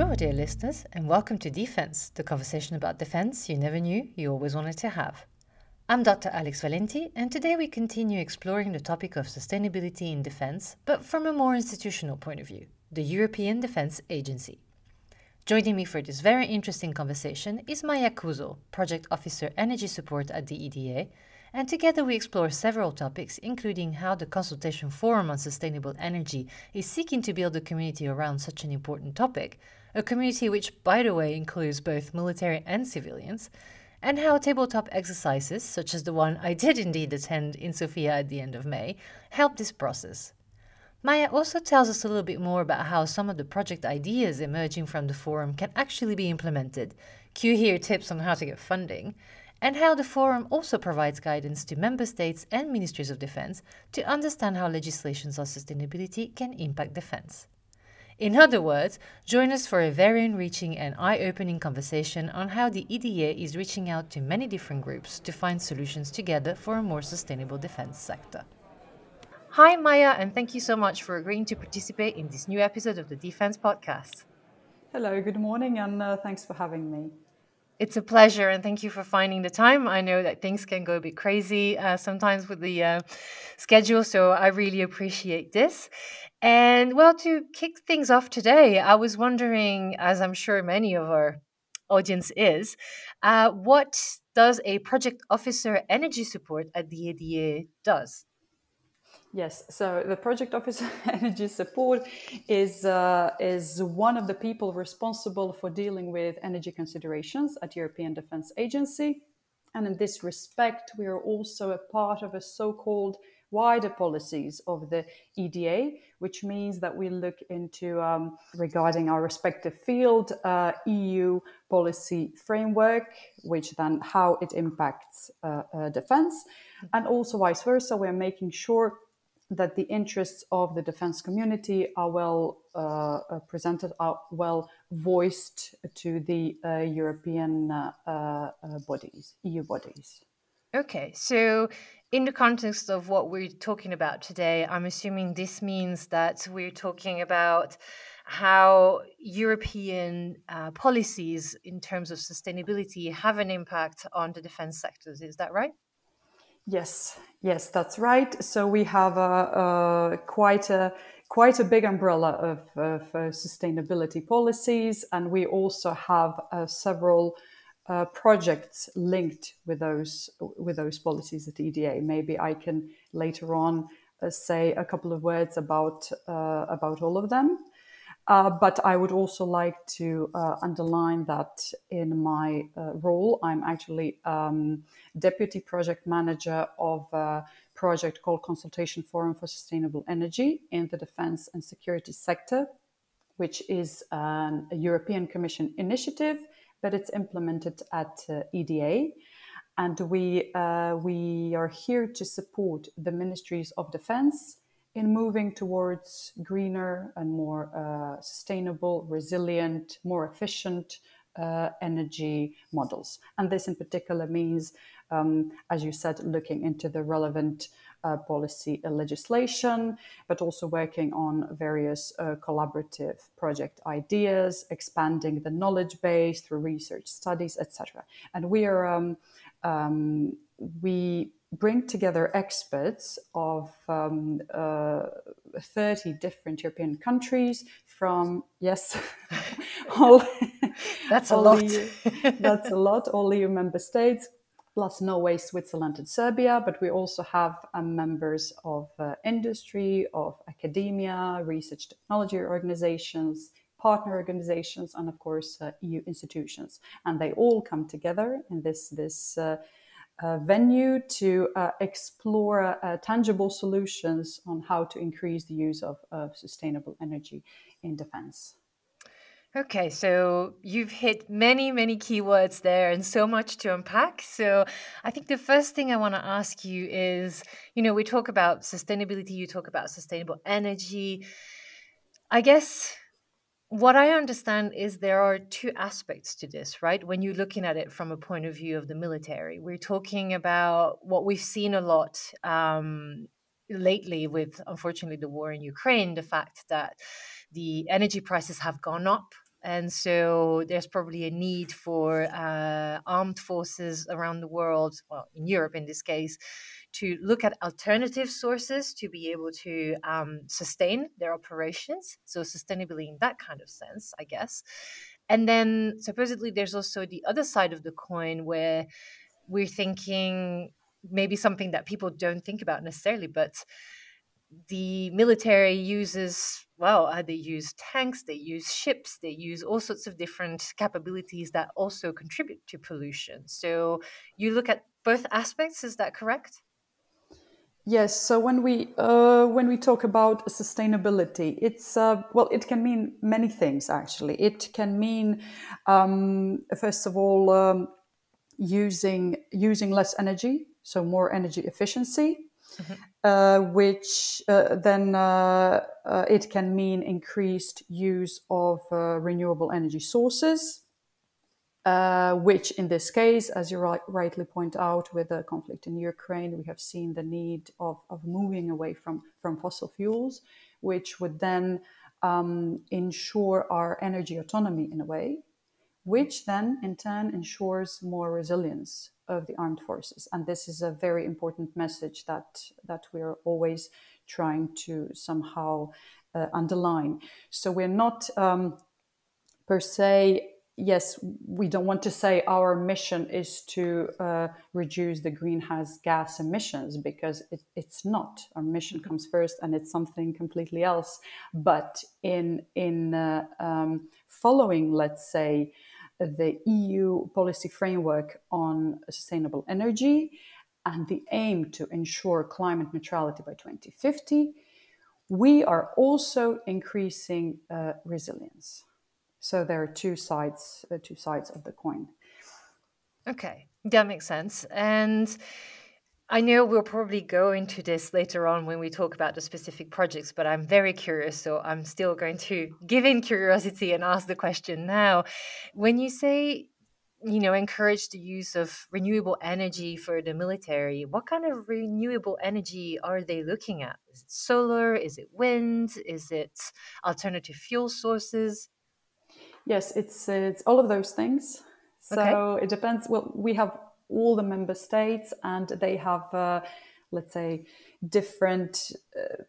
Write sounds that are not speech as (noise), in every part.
Bonjour, dear listeners, and welcome to Defense, the conversation about defense you never knew you always wanted to have. I'm Dr. Alex Valenti, and today we continue exploring the topic of sustainability in defense, but from a more institutional point of view the European Defense Agency. Joining me for this very interesting conversation is Maja Kuzel, Project Officer Energy Support at the EDA, and together we explore several topics, including how the Consultation Forum on Sustainable Energy is seeking to build a community around such an important topic, a community which, by the way, includes both military and civilians, and how tabletop exercises, such as the one I did indeed attend in Sofia at the end of May, help this process. Maja also tells us a little bit more about how some of the project ideas emerging from the forum can actually be implemented. Cue here tips on how to get funding and how the Forum also provides guidance to member states and ministries of defense to understand how legislations on sustainability can impact defense. In other words, join us for a very enriching and eye opening conversation on how the EDA is reaching out to many different groups to find solutions together for a more sustainable defense sector. Hi, Maja, and thank you so much for agreeing to participate in this new episode of the Defense Podcast. Hello, good morning, and uh, thanks for having me. It's a pleasure, and thank you for finding the time. I know that things can go a bit crazy uh, sometimes with the uh, schedule, so I really appreciate this. And well, to kick things off today, I was wondering, as I'm sure many of our audience is, uh, what does a project officer energy support at the EDA does? Yes, so the project officer (laughs) energy support is uh, is one of the people responsible for dealing with energy considerations at European Defence Agency, and in this respect, we are also a part of a so-called wider policies of the EDA, which means that we look into um, regarding our respective field uh, EU policy framework, which then how it impacts uh, uh, defence, and also vice versa. We're making sure that the interests of the defense community are well uh, uh, presented, are well voiced to the uh, European bodies, EU bodies. Okay, so in the context of what we're talking about today, I'm assuming this means that we're talking about how European uh, policies in terms of sustainability have an impact on the defense sectors. Is that right? Yes, yes, that's right. So we have a, a quite a quite a big umbrella of, of uh, sustainability policies, and we also have uh, several uh, projects linked with those with those policies at EDA. Maybe I can later on uh, say a couple of words about uh, about all of them. Uh, but I would also like to uh, underline that in my role, I'm actually um, deputy project manager of a project called Consultation Forum for Sustainable Energy in the defense and security sector, which is an, a European Commission initiative, but it's implemented at uh, EDA. And we, uh, we are here to support the ministries of defense in moving towards greener and more uh, sustainable, resilient, more efficient energy models. And this in particular means, um, as you said, looking into the relevant uh, policy legislation, but also working on various uh, collaborative project ideas, expanding the knowledge base through research studies, etc. And we are um, um, we bring together experts of um, uh, 30 different European countries from, yes, (laughs) all, that's a lot. The, (laughs) that's a lot, all EU member states, plus Norway, Switzerland, and Serbia. But we also have um, members of uh, industry, of academia, research technology organizations, partner organizations, and of course uh, EU institutions. And they all come together in this this uh, uh, venue to uh, explore uh, tangible solutions on how to increase the use of, of sustainable energy in defense. Okay, so you've hit many, many keywords there and so much to unpack. So I think the first thing I want to ask you is you know, we talk about sustainability, you talk about sustainable energy. I guess what I understand is there are two aspects to this, right? When you're looking at it from a point of view of the military, we're talking about what we've seen a lot um, lately with, unfortunately, the war in Ukraine, the fact that the energy prices have gone up And so there's probably a need for uh, armed forces around the world, well, in Europe in this case, to look at alternative sources to be able to um, sustain their operations. So, sustainability in that kind of sense, I guess. And then supposedly there's also the other side of the coin where we're thinking maybe something that people don't think about necessarily, but the military uses well uh, they use tanks they use ships they use all sorts of different capabilities that also contribute to pollution. So you look at both aspects is that correct? Yes so when we uh, when we talk about sustainability it's uh, well it can mean many things actually. It can mean um, first of all um, using using less energy so more energy efficiency. Mm-hmm. Uh, which uh, then uh, uh, it can mean increased use of uh, renewable energy sources, uh, which in this case, as you right, rightly point out, with the conflict in Ukraine, we have seen the need of, of moving away from, from fossil fuels, which would then um, ensure our energy autonomy in a way, which then in turn ensures more resilience of the armed forces. And this is a very important message that, that we're always trying to somehow uh, underline. So we're not um, per se, yes, we don't want to say our mission is to uh, reduce the greenhouse gas emissions because it, it's not. Our mission mm-hmm. comes first and it's something completely else. But in, in uh, um, following, let's say, the EU policy framework on sustainable energy and the aim to ensure climate neutrality by 2050, we are also increasing uh, resilience. So there are two sides, uh, two sides of the coin. Okay, that makes sense. And I know we'll probably go into this later on when we talk about the specific projects, but I'm very curious. So I'm still going to give in curiosity and ask the question now. When you say, you know, encourage the use of renewable energy for the military, what kind of renewable energy are they looking at? Is it solar? Is it wind? Is it alternative fuel sources? Yes, it's it's all of those things. So okay. it depends. Well, we have all the member states, and they have, uh, let's say, different uh,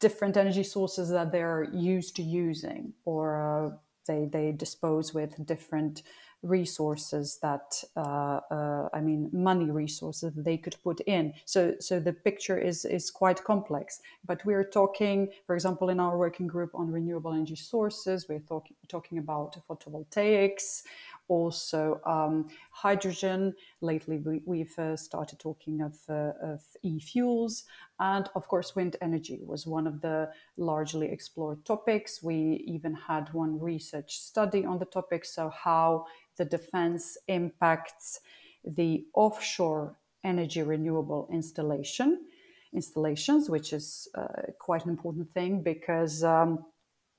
different energy sources that they're used to using, or uh, they they dispose with different resources that uh, uh, I mean money resources that they could put in. So so the picture is is quite complex. But we're talking, for example, in our working group on renewable energy sources, we're talking talking about photovoltaics also um, hydrogen. Lately, we, have uh, started talking of, uh, of e-fuels, and of course, wind energy was one of the largely explored topics. We even had one research study on the topic. So, how the defense impacts the offshore energy renewable installation installations, which is uh, quite an important thing because. Um,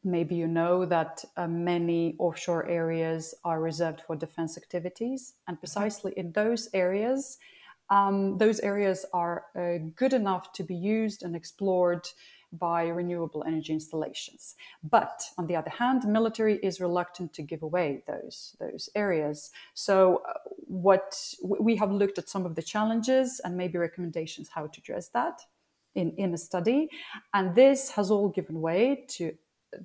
maybe you know that uh, many offshore areas are reserved for defense activities. And mm-hmm. precisely in those areas, um, those areas are uh, good enough to be used and explored by renewable energy installations. But on the other hand, the military is reluctant to give away those, those areas. So, uh, what we have looked at some of the challenges and maybe recommendations how to address that in, in a study. And this has all given way to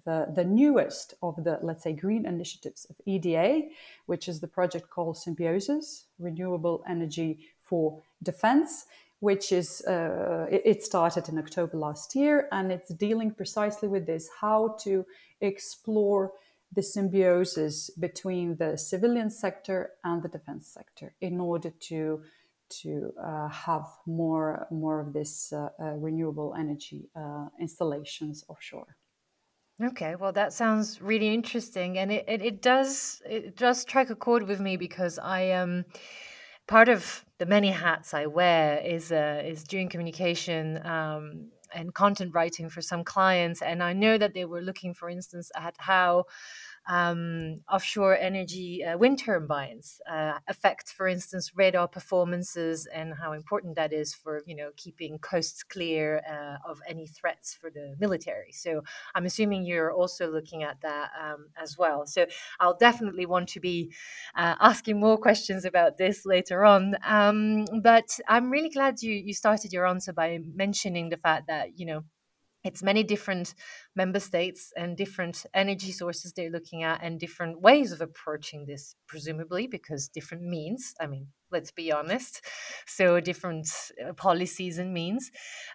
the, the newest of the, let's say, green initiatives of EDA, which is the project called Symbiosis Renewable Energy for Defense, which is, uh, it, it started in October last year, and it's dealing precisely with this how to explore the symbiosis between the civilian sector and the defense sector in order to to uh, have more more of this uh, uh, renewable energy uh, installations offshore. Okay, well, that sounds really interesting, and it, it, it does it does strike a chord with me because I am um, part of the many hats I wear is uh, is doing communication um, and content writing for some clients, and I know that they were looking, for instance, at how um, offshore energy uh, wind turbines uh, affect, for instance, radar performances and how important that is for you know keeping coasts clear uh, of any threats for the military. So I'm assuming you're also looking at that um, as well. So I'll definitely want to be uh, asking more questions about this later on. Um, but I'm really glad you you started your answer by mentioning the fact that you know it's many different member states and different energy sources they're looking at and different ways of approaching this presumably because different means i mean let's be honest (laughs) so different uh, policies and means.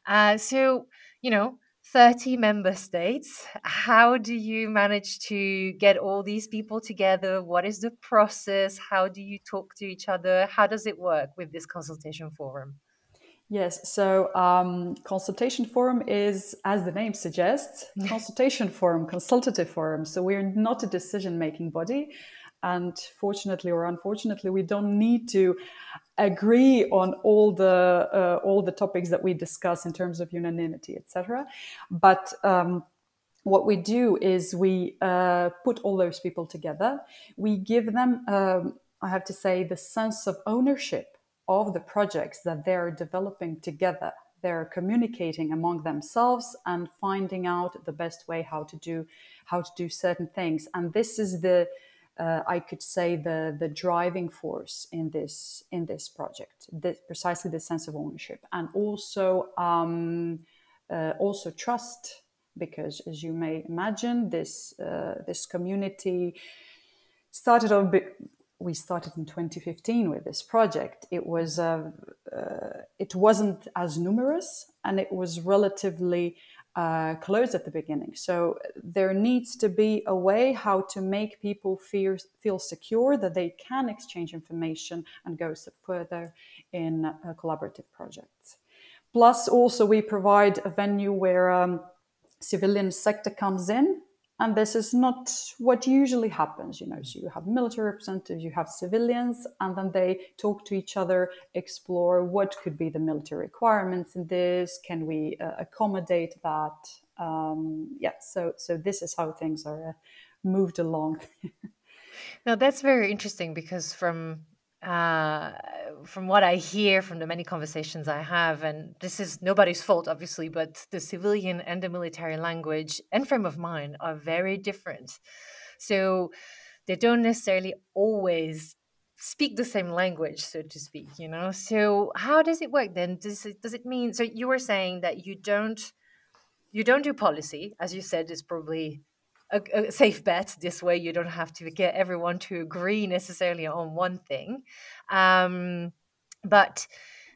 Uh, so you know 30 member states how do you manage to get all these people together? What is the process? How do you talk to each other? How does it work with this consultation forum Yes, so um, consultation forum is, as the name suggests, (laughs) consultation forum, consultative forum. So we're not a decision making body. And fortunately or unfortunately, we don't need to agree on all the uh, all the topics that we discuss in terms of unanimity, etc. But um, what we do is we uh, put all those people together. We give them, um, I have to say, the sense of ownership of the projects that they're developing together. They're communicating among themselves and finding out the best way how to do how to do certain things. And this is the uh, I could say the the driving force in this in this project. Precisely the sense of ownership and also um, uh, also trust because as you may imagine this uh, this community started off we started in 2015 with this project, it was uh, uh, it wasn't as numerous and it was relatively uh, closed at the beginning. So there needs to be a way how to make people feel feel secure that they can exchange information and go further in uh, collaborative projects. Plus, also we provide a venue where um, civilian sector comes in and this is not what usually happens, you know. So you have military representatives, you have civilians, and then they talk to each other, explore what could be the military requirements in this. Can we uh, accommodate that? Um, yeah. So so this is how things are uh, moved along. (laughs) now that's very interesting because from uh, from what I hear from the many conversations I have, and this is nobody's fault, obviously, but the civilian and the military language and frame of mind are very different. So they don't necessarily always speak the same language, so to speak, you know? So how does it work then? Does it, does it mean, so you were saying that you don't, you don't do policy, as you said, is probably a, a, safe bet. This way, you don't have to get everyone to agree necessarily on one thing. Um, but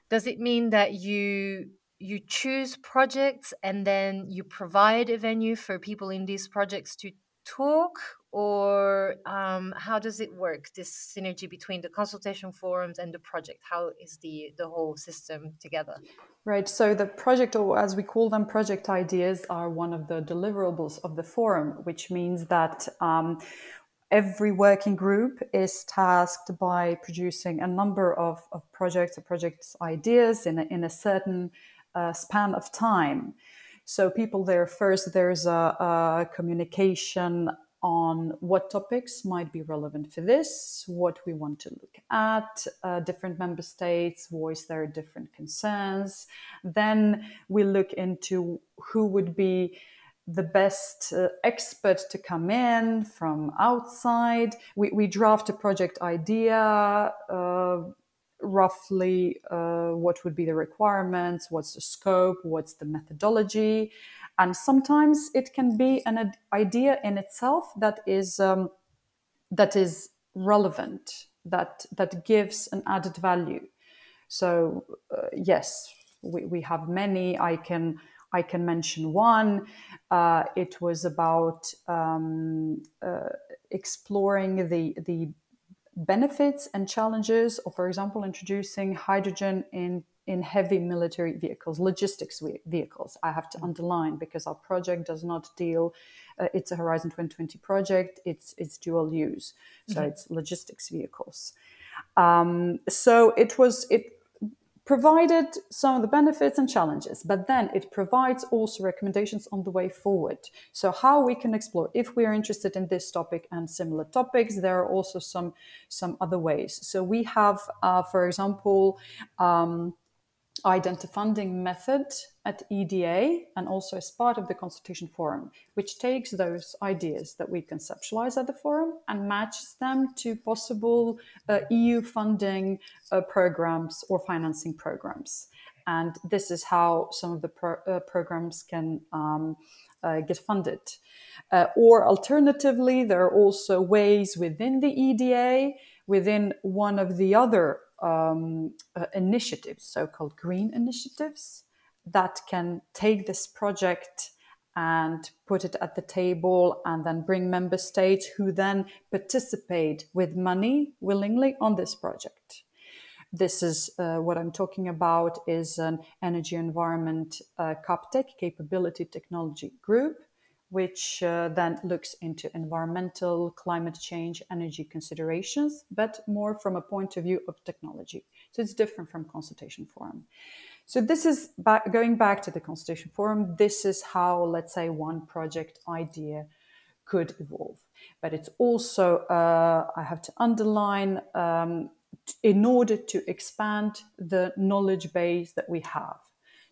does it mean that you you choose projects and then you provide a venue for people in these projects to talk or um, how does it work this synergy between the consultation forums and the project? How is the the whole system together? Right so the project or as we call them project ideas are one of the deliverables of the forum which means that um, every working group is tasked by producing a number of, of projects or project ideas in a, in a certain uh, span of time so people there first there's a, a communication on what topics might be relevant for this, what we want to look at. Uh, different member states voice their different concerns. Then we look into who would be the best uh, expert to come in from outside. We, we draft a project idea. Uh, roughly uh, what would be the requirements, what's the scope, what's the methodology. And sometimes it can be an idea in itself that is, um, that is relevant, that, that gives an added value. So, uh, yes, we, we have many. I can, I can mention one. Uh, it was about um, uh, exploring the, the benefits and challenges of, for example, introducing hydrogen in in heavy military vehicles, logistics vehicles. I have to mm. underline because our project does not deal. Uh, it's a Horizon 2020 project. It's it's dual use, so mm-hmm. it's logistics vehicles. Um, so it was it provided some of the benefits and challenges, but then it provides also recommendations on the way forward. So, how we can explore if we are interested in this topic and similar topics. There are also some some other ways. So, we have, uh, for example, um, Identi-Funding method at EDA and also as part of the consultation forum, which takes those ideas that we conceptualize at the forum and matches them to possible uh, EU funding uh, programs or financing programs. And this is how some of the pro- uh, programs can um, uh, get funded. Uh, or alternatively, there are also ways within the EDA, within one of the other um, uh, initiatives, so called green initiatives, that can take this project and put it at the table and then bring member states who then participate with money willingly on this project. This is uh, what i'm talking about is an energy environment uh, captech capability technology group which uh, then looks into environmental, climate change, energy considerations, but more from a point of view of technology. So it's different from consultation forum. So this is back, going back to the consultation forum. This is how, let's say, one project idea could evolve. But it's also, uh, I have to underline, um, in order to expand the knowledge base that we have.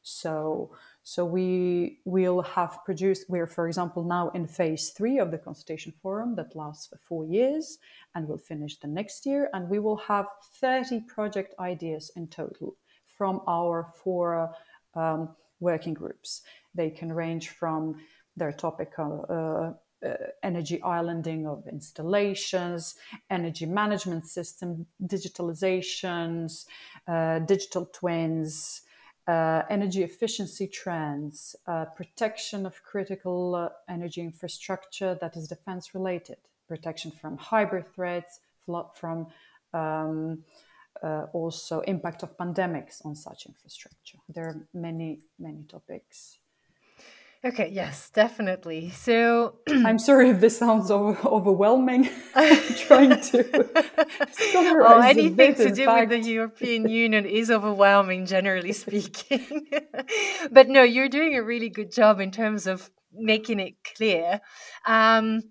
So so we will have produced, we're, for example, now in phase three of the consultation forum that lasts for four years and will finish the next year. And we will have 30 project ideas in total from our four um, working groups. They can range from their topic uh, uh, energy islanding of installations, energy management system, digitalizations, uh, digital twins, uh, energy efficiency trends, uh, protection of critical uh, energy infrastructure that is defense related, protection from hybrid threats, from um, uh, also impact of pandemics on such infrastructure. There are many, many topics. Okay, yes, definitely. So (clears throat) I'm sorry if this sounds over- overwhelming. (laughs) (laughs) trying to (laughs) summarize. Oh, anything to do fact. with the European Union is overwhelming, generally speaking. but no, you're doing a really good job in terms of making it clear. Um,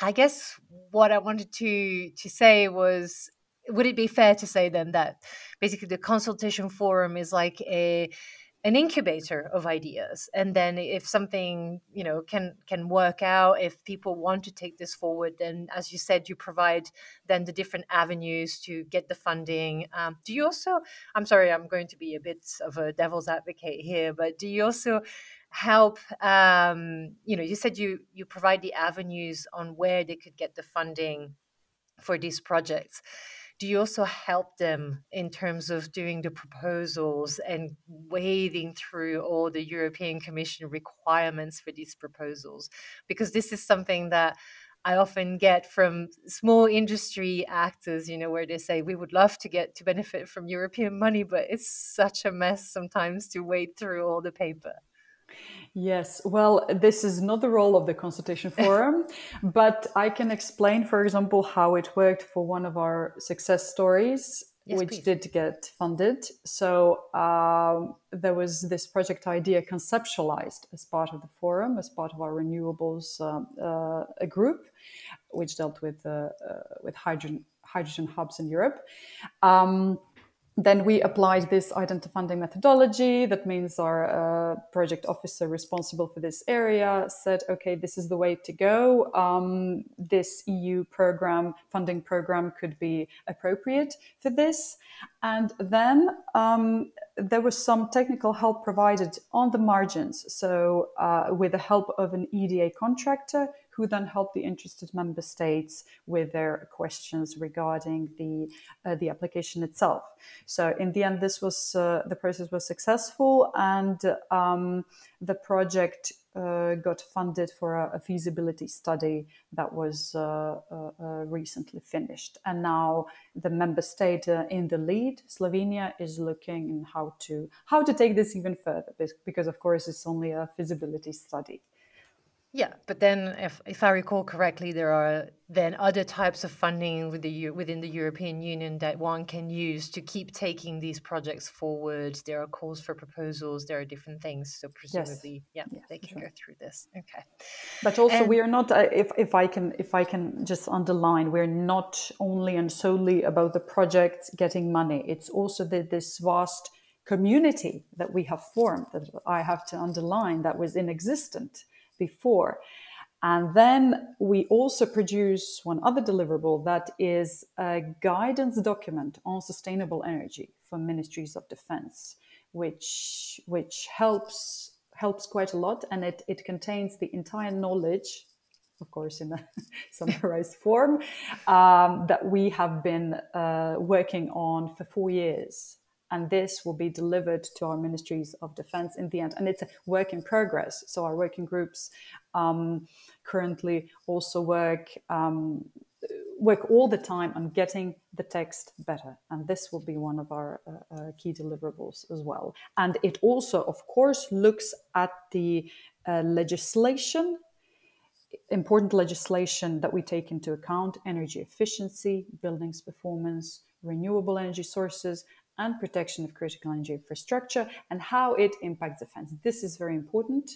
I guess what I wanted to to say was would it be fair to say then that basically the consultation forum is like a an incubator of ideas and then if something you know can can work out if people want to take this forward then as you said you provide then the different avenues to get the funding. Um, do you also i'm sorry i'm going to be a bit of a devil's advocate here but do you also help um, you know you said you you provide the avenues on where they could get the funding for these projects do you also help them in terms of doing the proposals and wading through all the European Commission requirements for these proposals? Because this is something that I often get from small industry actors, you know, where they say we would love to get to benefit from European money, but it's such a mess sometimes to wade through all the paper. Yes, well, this is not the role of the consultation forum, (laughs) but I can explain, for example, how it worked for one of our success stories, yes, which please. did get funded. So um, there was this project idea conceptualized as part of the forum, as part of our renewables um, uh, group, which dealt with uh, uh, with hydrogen hydrogen hubs in Europe. Um, then we applied this Identi-Funding methodology. That means our uh, project officer responsible for this area said, okay, this is the way to go. Um, this EU program, funding program could be appropriate for this. And then um, there was some technical help provided on the margins. So, uh, with the help of an EDA contractor who then help the interested member states with their questions regarding the uh, the application itself. So in the end, this was uh, the process was successful, and um, the project uh, got funded for a, a, feasibility study that was uh, uh, uh, recently finished. And now the member state in the lead, Slovenia, is looking in how to how to take this even further, because of course it's only a feasibility study. Yeah, but then if, if I recall correctly, there are then other types of funding with the, within the European Union that one can use to keep taking these projects forward. There are calls for proposals, there are different things. So presumably, yes. yeah, they can sure. go through this. Okay. But also and, we are not uh, if, if I can if I can just underline, we're not only and solely about the projects getting money. It's also the, this vast community that we have formed that I have to underline that was in inexistent before. And then we also produce one other deliverable that is a guidance document on sustainable energy for ministries of defense, which, which helps, helps quite a lot. And it, it contains the entire knowledge, of course, in a (laughs) summarized form, um, that we have been uh, working on for four years and this will be delivered to our ministries of defense in the end. And it's a work in progress. So our working groups um, currently also work um, work all the time on getting the text better. And this will be one of our uh, uh, key deliverables as well. And it also of course looks at the uh, legislation important legislation that we take into account energy efficiency buildings performance renewable energy sources and protection of critical energy infrastructure and how it impacts defense. This is very important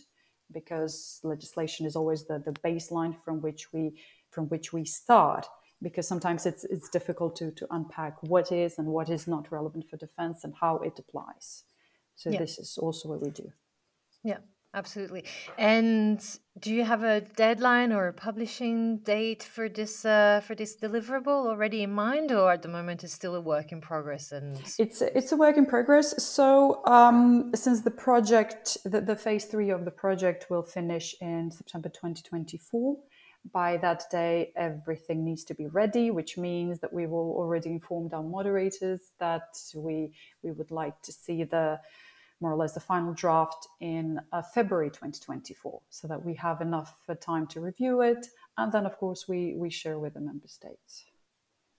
because legislation is always the, the baseline from which we from which we start because sometimes it's it's difficult to, to unpack what is and what is not relevant for defense and how it applies. So yeah. this is also what we do. Yeah absolutely. And do you have a deadline or a publishing date for this uh, for this deliverable already in mind, or at the moment it's still a work in progress? And it's it's a work in progress. So um, since the project, the, the phase three of the project will finish in September 2024. By that day, everything needs to be ready, which means that we will already informed our moderators that we we would like to see the more or less the final draft in uh, February 2024, so that we have enough uh, time to review it, and then of course we we share with the member states.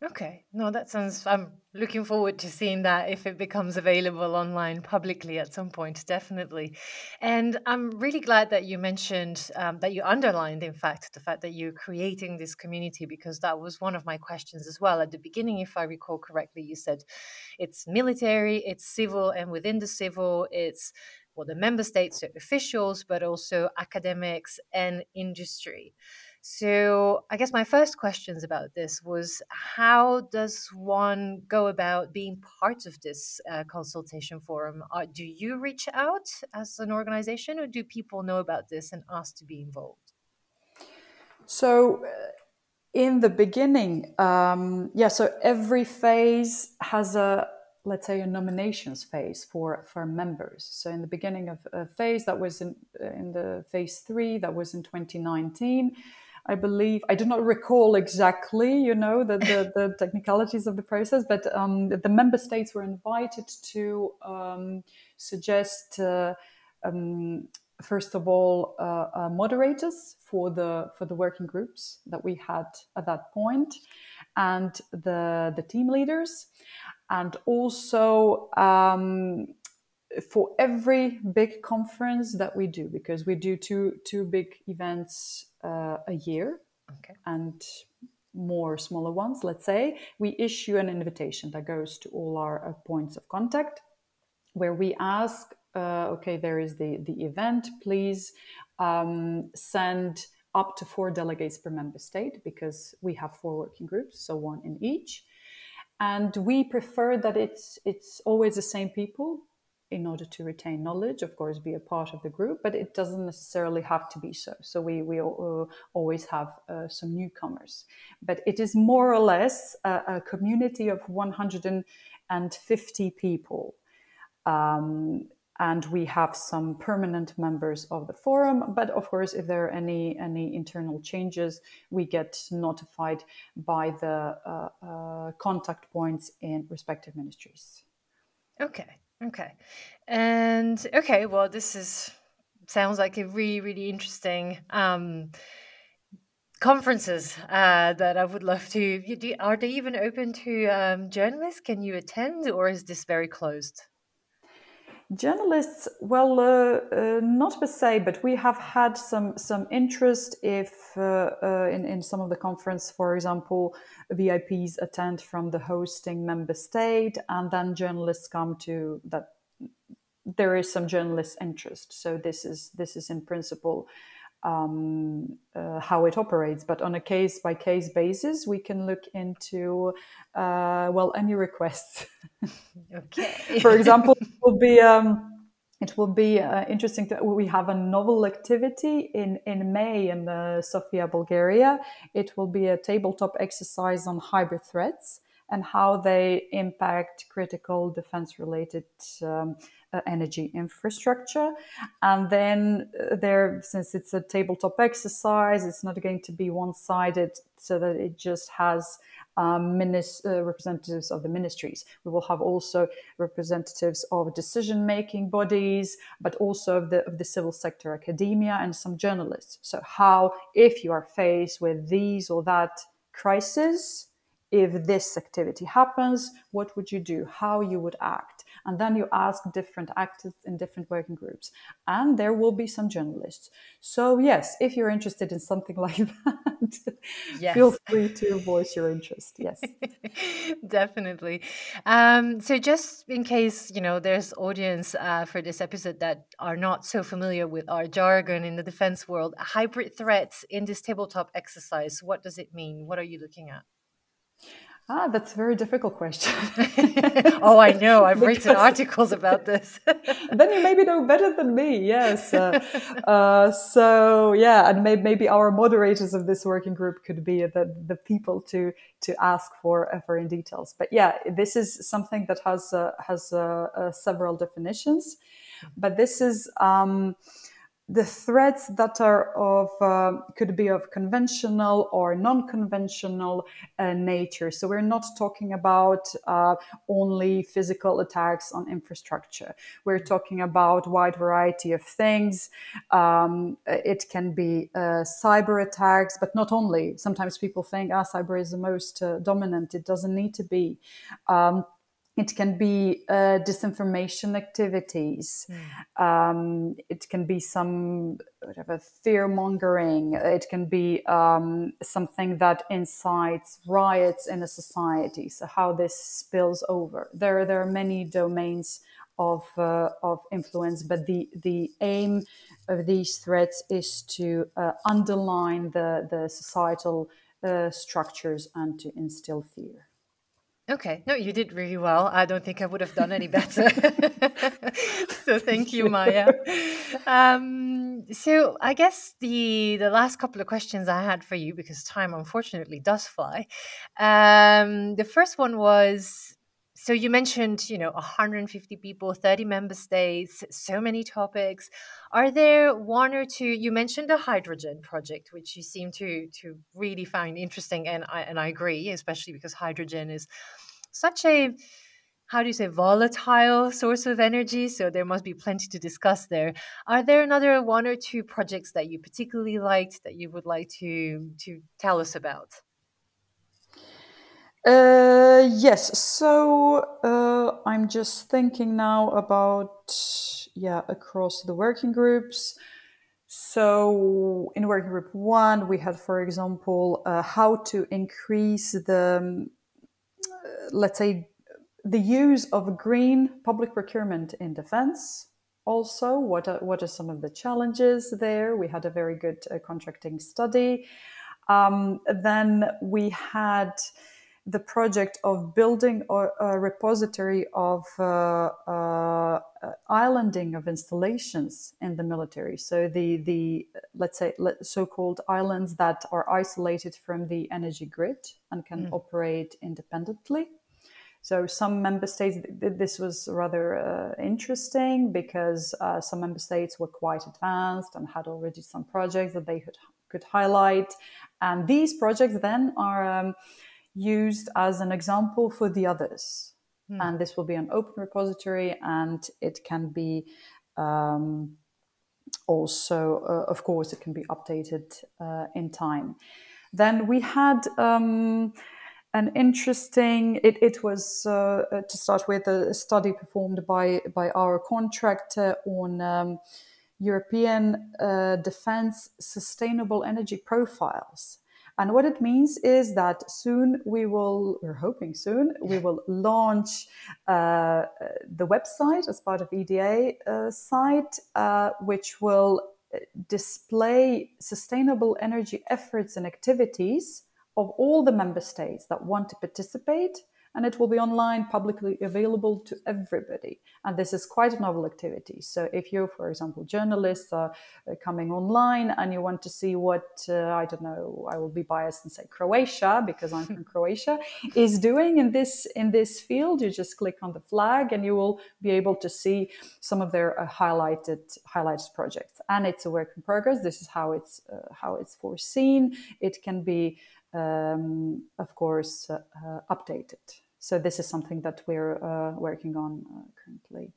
Okay, no, that sounds. I'm looking forward to seeing that if it becomes available online publicly at some point, definitely. And I'm really glad that you mentioned um, that you underlined, in fact, the fact that you're creating this community because that was one of my questions as well. At the beginning, if I recall correctly, you said it's military, it's civil, and within the civil, it's well, the member states, so officials, but also academics and industry. So, I guess my first questions about this was how does one go about being part of this uh, consultation forum? Uh, do you reach out as an organization, or do people know about this and ask to be involved? So, uh, in the beginning, um, yeah, so every phase has a let's say a nominations phase for for members so in the beginning of a phase that was in in the phase three that was in 2019 I believe I do not recall exactly, you know, the, the, (laughs) the technicalities of the process, but um, the, member states were invited to um, suggest, uh, um, first of all, uh, uh, moderators for the for the working groups that we had at that point, and the the team leaders, and also um, for every big conference that we do because we do two two big events uh, a year okay. and more smaller ones let's say we issue an invitation that goes to all our uh, points of contact where we ask uh, okay there is the the event please um, send up to four delegates per member state because we have four working groups so one in each and we prefer that it's it's always the same people in order to retain knowledge, of course, be a part of the group, but it doesn't necessarily have to be so. So we, we uh, always have uh, some newcomers. But it is more or less a, a community of 150 people. Um, and we have some permanent members of the forum but of course if there are any any internal changes we get notified by the uh, uh, contact points in respective ministries okay Okay. And okay, well, this is sounds like a really, really interesting um, conferences uh, that I would love to. Do, are they even open to um, journalists? Can you attend, or is this very closed? Journalists, well, uh, uh, not per se, but we have had some some interest if uh, uh in in some of the conference, for example, VIPs attend from the hosting member state, and then journalists come to that. There is some journalist interest, so this is this is in principle um, uh, how it operates. But on a case by case basis, we can look into uh, well any requests. (laughs) okay. For example, it will be. Um, it will be uh, interesting to we have a novel activity in in may in uh, sofia bulgaria it will be a tabletop exercise on hybrid threats and how they impact critical defense related um, uh, energy infrastructure. And then uh, there, since it's a tabletop exercise, it's not going to be one sided so that it just has um, minis- uh, representatives of the ministries. We will have also representatives of decision making bodies, but also of the, of the civil sector, academia, and some journalists. So, how, if you are faced with these or that crisis, if this activity happens, what would you do? How you would act? And then you ask different actors in different working groups. And there will be some journalists. So, yes, if you're interested in something (laughs) like that, yes. feel free to voice your interest. Yes. (laughs) Definitely. Um, so, just in case, you know, there's audience uh, for this episode that are not so familiar with our jargon in the defense world, hybrid threats in this tabletop exercise, what does it mean? What are you looking at? Ah, that's a very difficult question. (laughs) oh, I know. I've (laughs) written articles about this. (laughs) then you maybe know better than me. Yes. Uh, uh, so yeah, and maybe, maybe our moderators of this working group could be the, the people to to ask for uh, for in details. But yeah, this is something that has uh, has uh, uh, several definitions. But this is. Um, the threats that are of uh, could be of conventional or non-conventional uh, nature. So we're not talking about uh, only physical attacks on infrastructure. We're talking about wide variety of things. Um, it can be uh, cyber attacks but not only. Sometimes people think ah cyber is the most uh, dominant. It doesn't need to be. Um, it can be uh, disinformation activities. Mm. Um, it can be some whatever fear mongering. It can be um, something that incites riots in a society. So how this spills over. There, there are many domains of uh, of influence, but the the aim of these threats is to uh, underline the the societal uh, structures and to instill fear. Okay. No, you did really well. I don't think I would have done any better. (laughs) so thank you, Maja. Um, so I guess the the last couple of questions I had for you, because time unfortunately does fly. Um, the first one was so you mentioned you know 150 people 30 member states so many topics. Are there one or two you mentioned the hydrogen project which you seem to to really find interesting and i and i agree especially because hydrogen is such a how do you say volatile source of energy so there must be plenty to discuss there. Are there another one or two projects that you particularly liked that you would like to to tell us about uh, yes. So uh, I'm just thinking now about yeah across the working groups. So in working group one, we had, for example, uh, how to increase the um, let's say the use of green public procurement in defense. Also, what are, what are some of the challenges there? We had a very good uh, contracting study. Um, then we had the project of building a, repository of uh, uh, islanding of installations in the military. So the the let's say so-called islands that are isolated from the energy grid and can mm. operate independently. So some member states, this was rather uh, interesting because uh, some member states were quite advanced and had already some projects that they could, could highlight. And these projects then are um, used as an example for the others. Hmm. And this will be an open repository and it can be um, also, uh, of course, it can be updated uh, in time. Then we had um, an interesting. It, it was uh, to start with a study performed by by our contractor on um, European uh, defense sustainable energy profiles. And what it means is that soon we will, we're hoping soon, we will launch uh, the website as part of EDA uh, site, uh, which will display sustainable energy efforts and activities of all the member states that want to participate and it will be online publicly available to everybody. And this is quite a novel activity. So if you for example journalists are coming online and you want to see what uh, i don't know i will be biased and say croatia because i'm from (laughs) croatia is doing in this in this field you just click on the flag and you will be able to see some of their uh, highlighted highlighted projects. And it's a work in progress. This is how it's uh, how it's foreseen. It can be um, of course uh, uh, updated so this is something that we're uh, working on uh, currently.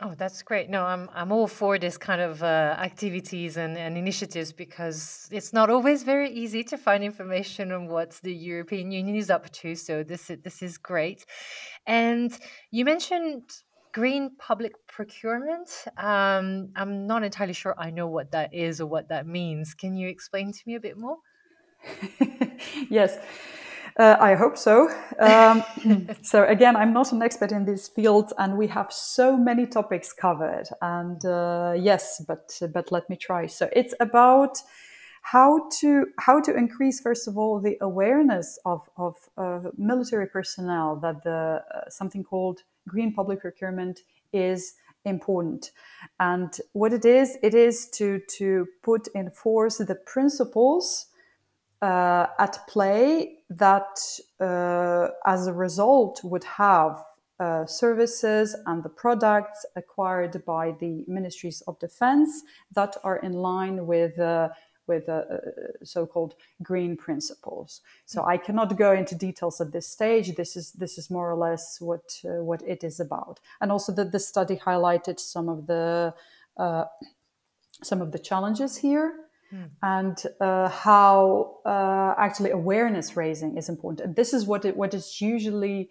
Oh, that's great. No, I'm I'm all for this kind of uh, activities and, and initiatives because it's not always very easy to find information on what the European Union is up to. So this is, this is great. And you mentioned green public procurement. Um, I'm not entirely sure I know what that is or what that means. Can you explain to me a bit more? (laughs) (laughs) yes. Uh, I hope so. Um, (laughs) so again, I'm not an expert in this field, and we have so many topics covered. And uh, yes, but but let me try. So it's about how to how to increase first of all the awareness of of uh, military personnel that the uh, something called green public procurement is important and what it is it is to to put in force the principles uh, at play that, uh, as a result, would have uh, services and the products acquired by the ministries of defense that are in line with uh, with uh, uh, so-called green principles. So I cannot go into details at this stage. This is this is more or less what what it is about. And also that the study highlighted some of the some of the challenges here mm. and uh, how uh, actually awareness raising is important. And this is what it, what is usually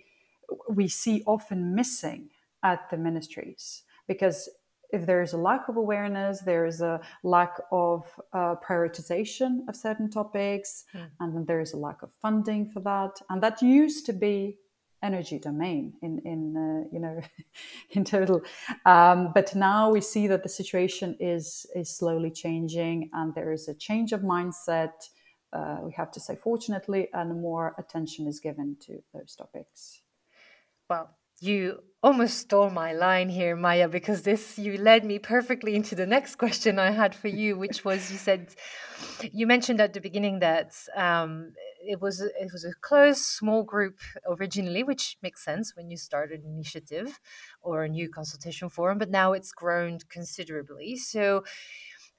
we see often missing at the ministries because if there is a lack of awareness, there is a lack of uh, prioritization of certain topics, mm. and then there is a lack of funding for that. And that used to be energy domain in in uh, you know (laughs) in total. Um, but now we see that the situation is is slowly changing and there is a change of mindset. Uh, we have to say fortunately and more attention is given to those topics. Well you almost stole my line here, Maja, because this you led me perfectly into the next question I had for you, which was you said you mentioned at the beginning that um, it was it was a close small group originally, which makes sense when you start an initiative or a new consultation forum, but now it's grown considerably. So,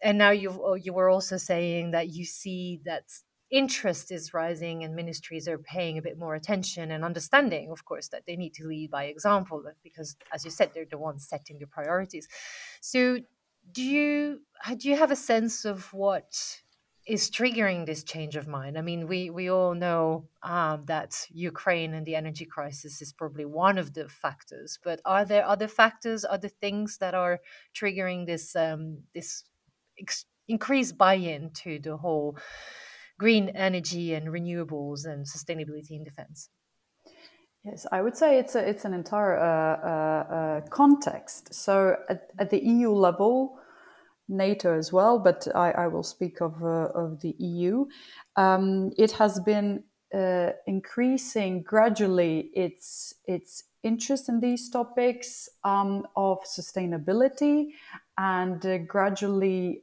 and now you oh, you were also saying that you see that interest is rising and ministries are paying a bit more attention and understanding of course that they need to lead by example because as you said they're the ones setting the priorities so do you do you have a sense of what is triggering this change of mind i mean we we all know um, that ukraine and the energy crisis is probably one of the factors but are there other factors other things that are triggering this um, this ex- increased buy-in to the whole green energy and renewables and sustainability in defense? Yes, I would say it's a, it's an entire uh, uh, uh, context. So at, at, the EU level, NATO as well, but I, I will speak of uh, of the EU. Um, it has been uh, increasing gradually its its interest in these topics um, of sustainability and uh, gradually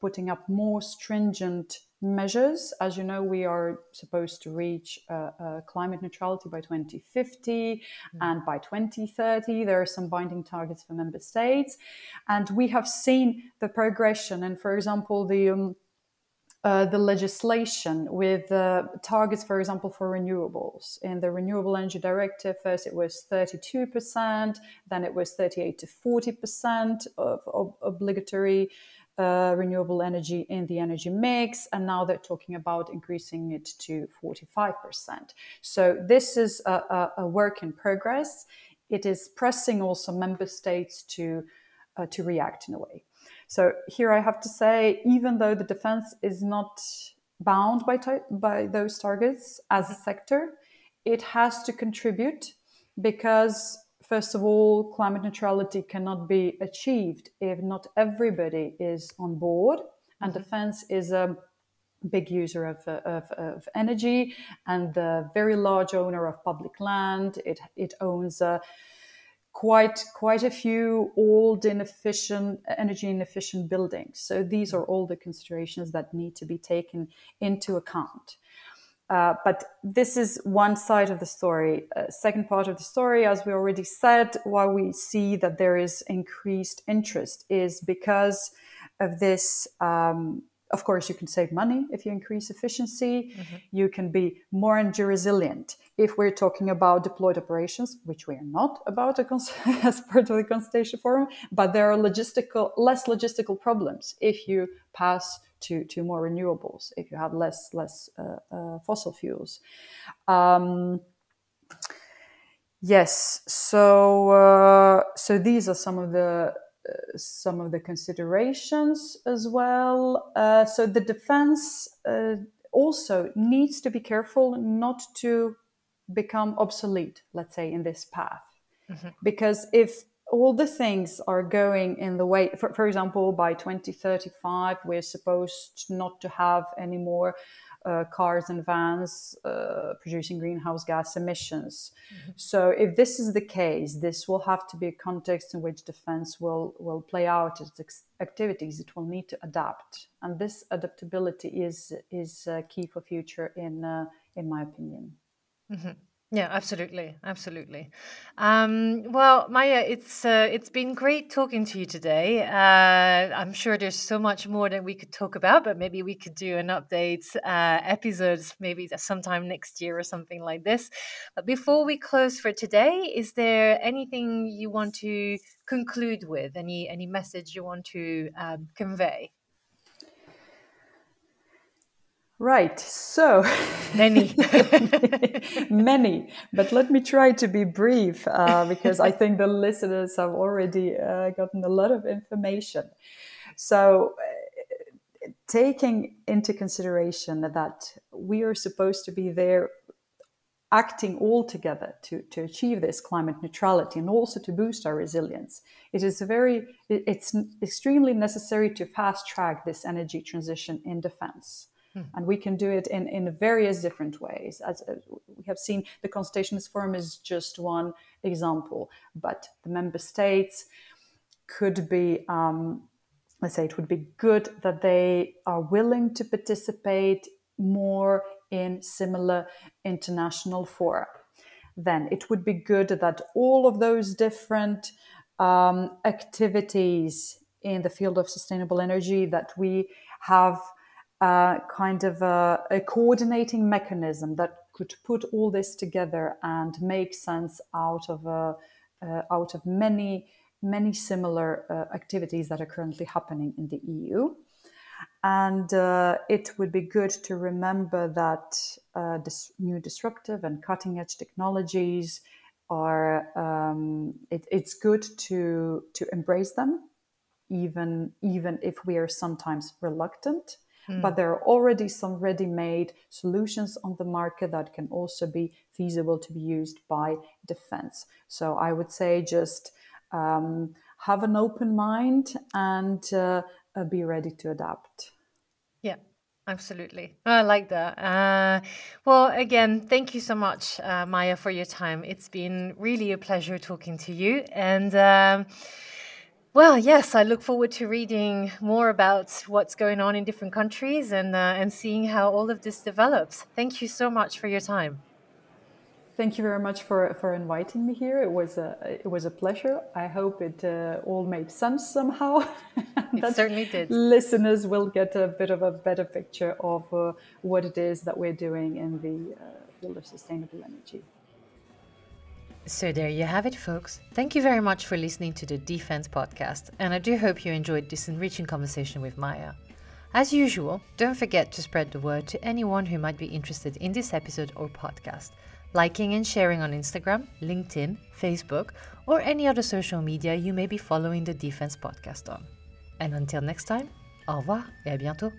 putting up more stringent measures. As you know, we are supposed to reach uh, uh, climate neutrality by 2050 mm-hmm. and by 2030. There are some binding targets for member states. And we have seen the progression. And for example, the um, uh, the legislation with uh, targets, for example, for renewables. In the Renewable Energy Directive, first it was 32%, then it was 38 to 40% of, of obligatory uh, renewable energy in the energy mix, and now they're talking about increasing it to 45%. So this is a, a, a work in progress. It is pressing also member states to uh, to react in a way. So here I have to say, even though the defense is not bound by by those targets as a sector, it has to contribute because first of all, climate neutrality cannot be achieved if not everybody is on board. And mm-hmm. defense is a big user of, uh, of, of, energy and a very large owner of public land. It, it owns a quite quite a few old inefficient energy inefficient buildings so these mm-hmm. are all the considerations that need to be taken into account uh, but this is one side of the story. Uh, second part of the story, as we already said, why we see that there is increased interest is because of this um, of course, you can save money if you increase efficiency. Mm-hmm. You can be more energy resilient. If we're talking about deployed operations, which we are not about (laughs) as part of the consultation forum, but there are logistical, less logistical problems if you pass to, to more renewables, if you have less less uh, uh, fossil fuels. Um, yes, so uh, so these are some of the some of the considerations as well. Uh, so the defense uh, also needs to be careful not to become obsolete, let's say, in this path. Mm-hmm. Because if all the things are going in the way, for, for example, by 2035, we're supposed not to have any more uh, cars and vans uh, producing greenhouse gas emissions. Mm-hmm. So, if this is the case, this will have to be a context in which defense will, will play out its activities. It will need to adapt, and this adaptability is is uh, key for future, in uh, in my opinion. Mm-hmm. Yeah, absolutely, absolutely. Um, well, Maja, it's uh, it's been great talking to you today. Uh, I'm sure there's so much more that we could talk about, but maybe we could do an update uh, episodes maybe sometime next year or something like this. But before we close for today, is there anything you want to conclude with? Any any message you want to um, convey? Right. So many, (laughs) many. But let me try to be brief uh, because I think the listeners have already uh, gotten a lot of information. So, uh, taking into consideration that we are supposed to be there acting all together to, to achieve this climate neutrality and also to boost our resilience it is very it's extremely necessary to fast track this energy transition in defense. And we can do it in, in various different ways. As we have seen, the Consultations Forum is just one example, but the member states could be, um, let's say, it would be good that they are willing to participate more in similar international fora. Then it would be good that all of those different um, activities in the field of sustainable energy that we have kind of a, a, coordinating mechanism that could put all this together and make sense out of a, uh, out of many many similar uh, activities that are currently happening in the EU. And uh, it would be good to remember that uh, new disruptive and cutting edge technologies are um, it, it's good to to embrace them, even even if we are sometimes reluctant Mm. But there are already some ready made solutions on the market that can also be feasible to be used by defense. So I would say just um, have an open mind and uh, uh, be ready to adapt. Yeah. Absolutely. I like that. Uh, well, again, thank you so much, uh, Maja, for your time. It's been really a pleasure talking to you. And um, well, yes, I look forward to reading more about what's going on in different countries and uh, and seeing how all of this develops. Thank you so much for your time. Thank you very much for, for inviting me here. It was a it was a pleasure. I hope it uh, all made sense somehow. (laughs) it certainly did. Listeners will get a bit of a better picture of uh, what it is that we're doing in the uh, field of sustainable energy. So there you have it, folks. Thank you very much for listening to the Defense Podcast, and I do hope you enjoyed this enriching conversation with Maja. As usual, don't forget to spread the word to anyone who might be interested in this episode or podcast, liking and sharing on Instagram, LinkedIn, Facebook, or any other social media you may be following the Defense Podcast on. And until next time, au revoir et à bientôt.